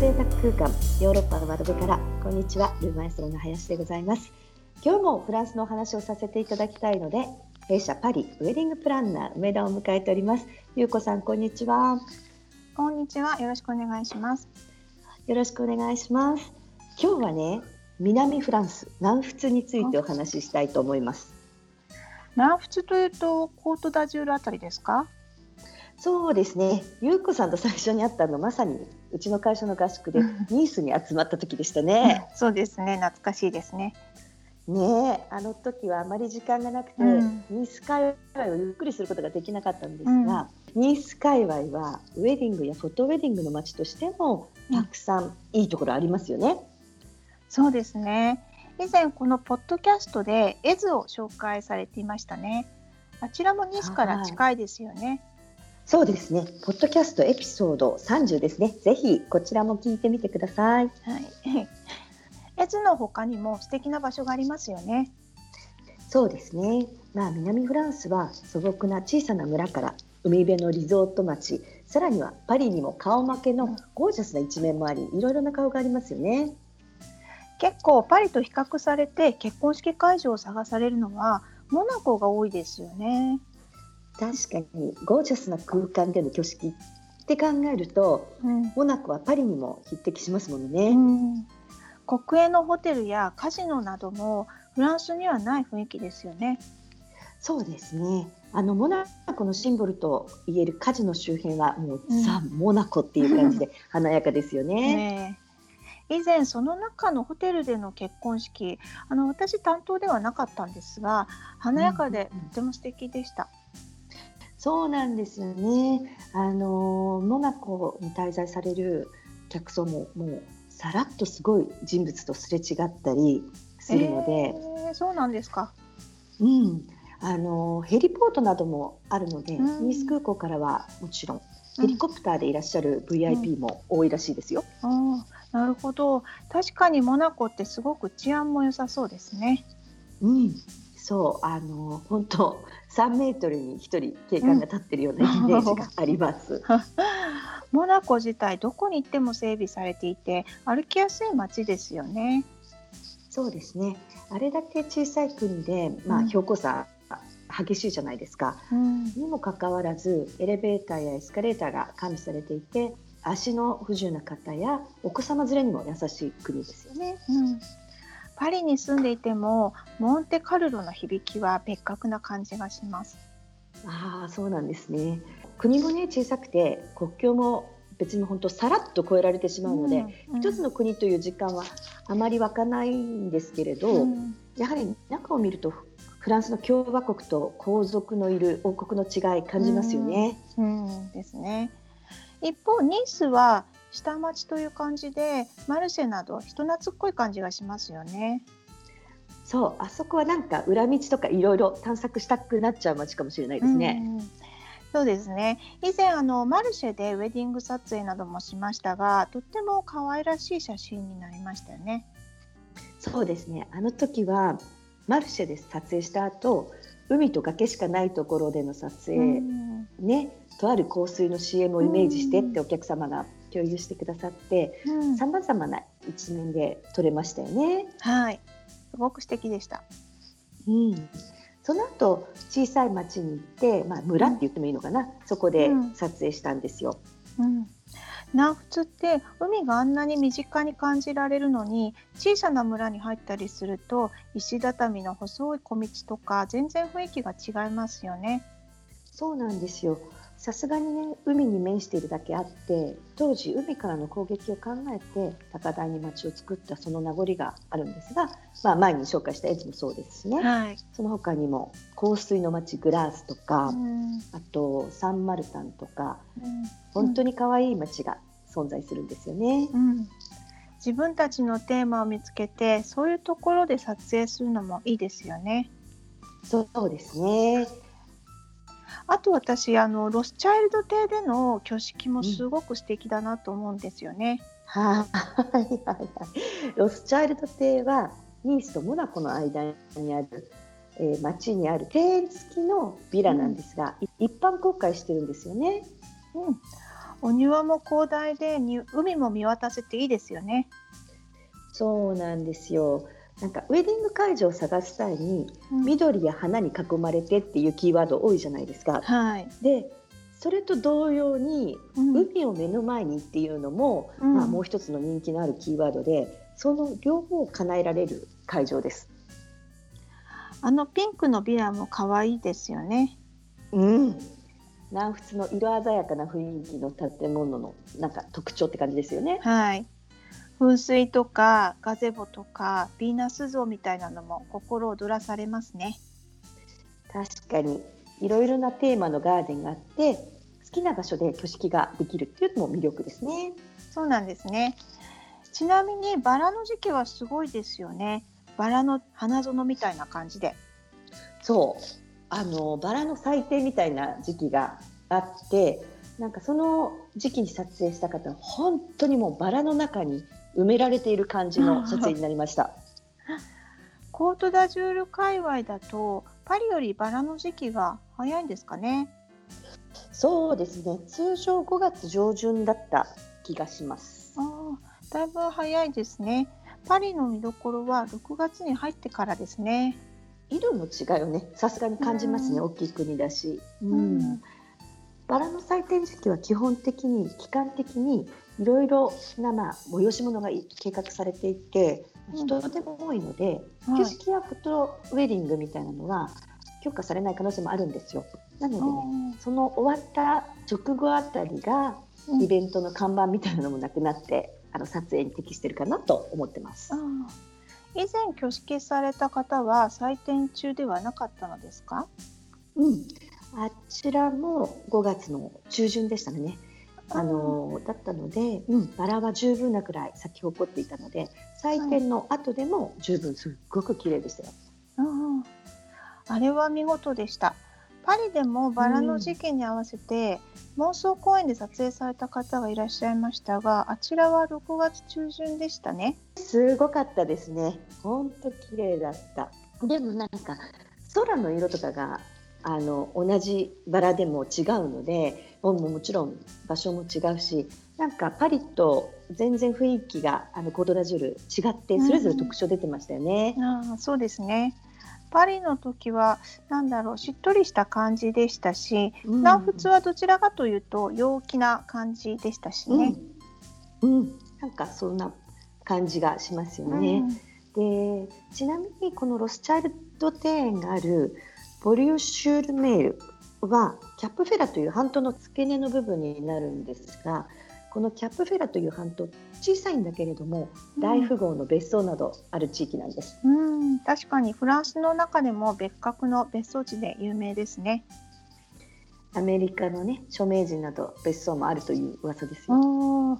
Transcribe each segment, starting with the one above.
贅沢空間ヨーロッパの窓辺からこんにちはルーマエストロの林でございます。今日もフランスのお話をさせていただきたいので弊社パリウェディングプランナー梅田を迎えております。ゆうこさんこんにちは。こんにちはよろしくお願いします。よろしくお願いします。今日はね南フランス南仏についてお話ししたいと思います。南仏というとコートダジュールあたりですか？そうですね。ゆうこさんと最初に会ったのまさにうちの会社の合宿でニースに集まった時でしたね。そうですね。懐かしいですね。ねあの時はあまり時間がなくて、うん、ニース界隈をゆっくりすることができなかったんですが、うん、ニース界隈はウェディングやフォトウェディングの街としてもたくさんいいところありますよね。うん、そうですね。以前このポッドキャストで絵図を紹介されていましたね。あちらもニースから近いですよね。そうですね。ポッドキャストエピソード30ですね。ぜひこちらも聞いてみてください。はい。絵図の他にも素敵な場所がありますよね。そうですね。まあ南フランスは素朴な小さな村から海辺のリゾート町、さらにはパリにも顔負けのゴージャスな一面もあり、いろいろな顔がありますよね。結構パリと比較されて結婚式会場を探されるのはモナコが多いですよね。確かにゴージャスな空間での挙式って考えると、うん、モナコはパリにも匹敵しますもんね、うん、国営のホテルやカジノなどもフランスにはない雰囲気ですよね。そうですね。あのモナコのシンボルと言えるカジノ周辺はもう、うん、ザ・モナコっていう感じで 華やかですよね。ね以前その中のホテルでの結婚式あの私担当ではなかったんですが華やかでとても素敵でした、そうなんですよね。あのモナコに滞在される客層ももうさらっとすごい人物とすれ違ったりするので、えー、そうなんですか。うん、あのヘリポートなどもあるので、うん、ニース空港からはもちろんヘリコプターでいらっしゃる VIP も多いらしいですよ。うん、あなるほど。確かにモナコってすごく治安も良さそうですね。うん、そうあの本当3メートルに1人警官が立ってるようなイメージがあります。モナコ自体どこに行っても整備されていて歩きやすい街ですよね。そうですね。あれだけ小さい国で、まあ、標高差激しいじゃないですか、うん、にもかかわらずエレベーターやエスカレーターが完備されていて足の不自由な方やお子様連れにも優しい国ですよね。うんパリに住んでいてもモンテカルロの響きは別格な感じがします。ああそうなんですね。国もね小さくて国境も別に本当さらっと越えられてしまうので、うんうん、一つの国という時間はあまり湧かないんですけれど、うん、やはり中を見るとフランスの共和国と皇族のいる王国の違い感じますよね。うん、うん、ですね。一方ニースは下町という感じでマルシェなど人懐っこい感じがしますよね。そうあそこはなんか裏道とかいろいろ探索したくなっちゃう街かもしれないですね。うそうですね以前あのマルシェでウェディング撮影などもしましたがとっても可愛らしい写真になりましたよね。そうですねあの時はマルシェで撮影した後海と崖しかないところでの撮影、ねとある香水の CM をイメージしてってお客様が共有してくださってさまざまな一面で撮れましたよね。はいすごく素敵でした。うん、その後小さい町に行って、まあ、村って言ってもいいのかな、うん、そこで撮影したんですよ。うん、南仏って海があんなに身近に感じられるのに小さな村に入ったりすると石畳の細い小道とか全然雰囲気が違いますよね。そうなんですよ。さすがにね海に面しているだけあって当時海からの攻撃を考えて高台に町を作ったその名残があるんですが、まあ、前に紹介した絵図もそうですしね、はい、その他にも香水の町グラースとか、うん、あとサンマルタンとか、うん、本当に可愛い町が存在するんですよね。うん、自分たちのテーマを見つけてそういうところで撮影するのもいいですよね。そうですね。あと私あのロスチャイルド邸での挙式もすごく素敵だなと思うんですよね。うん、はいはいはい。ロスチャイルド邸はニースとモナコの間にある、えー、町にある庭園付きのビラなんですが、うん、一般公開してるんですよね。うん。お庭も広大でに海も見渡せていいですよね。そうなんですよ。なんかウェディング会場を探す際に、うん緑や花に囲まれてっていうキーワード多いじゃないですか。はい。でそれと同様に、うん海を目の前にっていうのも、うんまあ、もう一つの人気のあるキーワードでその両方を叶えられる会場です。あのピンクのビラも可愛いですよね。うん南仏の色鮮やかな雰囲気の建物のなんか特徴って感じですよね。はい。噴水とかガゼボとかヴィーナス像みたいなのも心躍らされますね。確かにいろいろなテーマのガーデンがあって好きな場所で挙式ができるっていうのも魅力ですね。そうなんですね。ちなみにバラの時期はすごいですよね。バラの花園みたいな感じで。そうあのバラの祭典みたいな時期があってなんかその時期に撮影した方は本当にもうバラの中に埋められている感じの撮影になりました。コートダジュール界隈だとパリよりバラの時期が早いんですかね？そうですね通常5月上旬だった気がします。ああ、だいぶ早いですね。パリの見どころは6月に入ってからですね。色も違うよねさすがに感じますね、うん大きい国だし、ううんバラの祭典時期は基本的に期間的にいろいろな、まあ、催し物が計画されていてうん。人手も多いので、はい。挙式やフォトウェディングみたいなのは許可されない可能性もあるんですよ。なのでねその終わった直後あたりがうん。イベントの看板みたいなのもなくなってあの撮影に適してるかなと思ってます。以前挙式された方は祭典中ではなかったのですか？うん、あちらも5月の中旬でしたね。あのだったので、うん、バラは十分なくらい咲き誇っていたので祭典の後でも十分すっごく綺麗でしたよ。うんうんあれは見事でした。パリでもバラの時期に合わせて、妄想公園で撮影された方がいらっしゃいましたが、あちらは6月中旬でしたね。すごかったですね。本当綺麗だった。でもなんか空の色とかがあの同じバラでも違うので、もうもちろん場所も違うし、なんかパリと全然雰囲気があのコードラジュール違ってそれぞれ特徴出てましたよね。ああそうですね。パリの時はなんだろうしっとりした感じでしたし、うん南仏はどちらかというと陽気な感じでしたしね。うん、うん、なんかそんな感じがしますよね。でちなみにこのロスチャイルド庭園があるボリューシュールメールはキャップフェラという半島の付け根の部分になるんですがこのキャップフェラという半島小さいんだけれどもうん大富豪の別荘などある地域なんです。うん、確かにフランスの中でも別格の別荘地で有名ですね。アメリカのね著名人など別荘もあるという噂ですよ。うん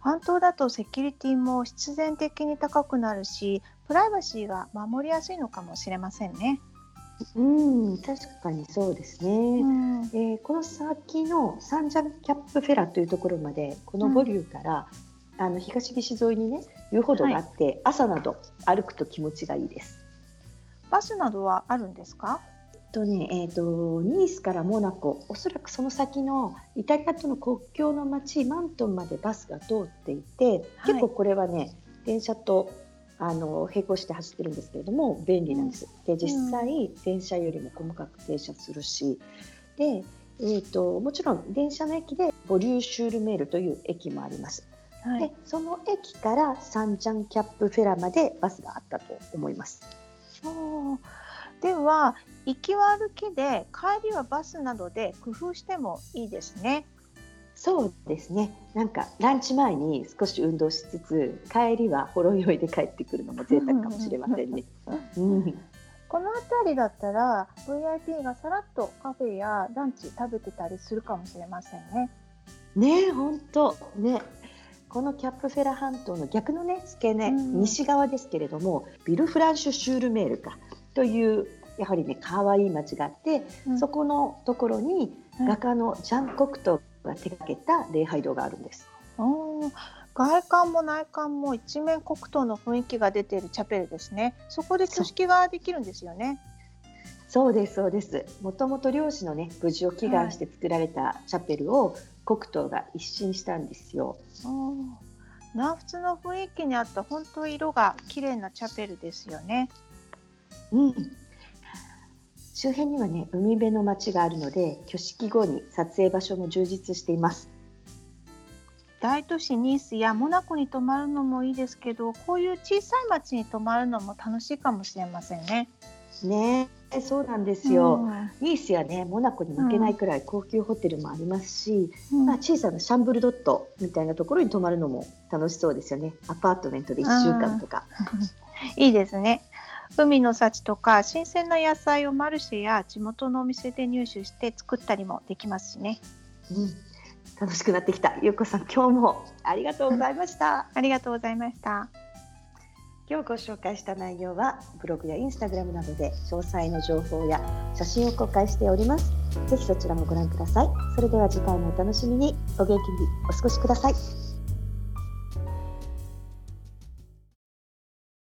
半島だとセキュリティも必然的に高くなるしプライバシーが守りやすいのかもしれませんね。うん確かにそうですね。うん。えーこの先のサンジャンキャップフェラというところまでこのボリューから、あの東岸沿いにね遊歩道があって、朝など歩くと気持ちがいいです。バスなどはあるんですか？とねえー、とニースからモナコおそらくその先のイタリアとの国境の町マントンまでバスが通っていて、結構これはね電車とあの並行して走ってるんですけれども便利なんです。で実際、電車よりも細かく停車するしで、えー、ともちろん電車の駅でボリューシュールメールという駅もあります。はでその駅からサンジャンキャップフェラまでバスがあったと思います。では行きは歩きで帰りはバスなどで工夫してもいいですね。そうですね。なんかランチ前に少し運動しつつ帰りはほろ酔いで帰ってくるのも贅沢かもしれませんね。うんこの辺りだったら VIP がさらっとカフェやランチ食べてたりするかもしれませんね。ねえ本当ね。このキャップフェラ半島の逆のね付け根、うん西側ですけれどもビル・フランシュ・シュールメールかというやはりね可愛い町があって、うん。そこのところにはい画家のジャン・コクトが手掛けた礼拝堂があるんです。外観も内観も一面黒糖の雰囲気が出ているチャペルですね。そこで挙式ができるんですよね。そうですそうです。もともと漁師のね無事を祈願して作られたチャペルを黒糖が一新したんですよ。南仏の雰囲気にあった本当色が綺麗なチャペルですよね。うん。周辺にはね海辺の町があるので挙式後に撮影場所も充実しています。大都市ニースやモナコに泊まるのもいいですけどこういう小さい町に泊まるのも楽しいかもしれませんね。ねそうなんですよ、うん、ニースやねモナコに負けないくらい高級ホテルもありますし、うん、まあ、小さなシャンブルドットみたいなところに泊まるのも楽しそうですよね。アパートメントで1週間とか。いいですね海の幸とか新鮮な野菜をマルシェや地元のお店で入手して作ったりもできますしね。うん楽しくなってきた。ゆうこさん、今日もありがとうございました。ありがとうございました。今日ご紹介した内容はブログやインスタグラムなどで詳細の情報や写真を公開しております。ぜひそちらもご覧ください。それでは次回もお楽しみにお元気にお過ごしください。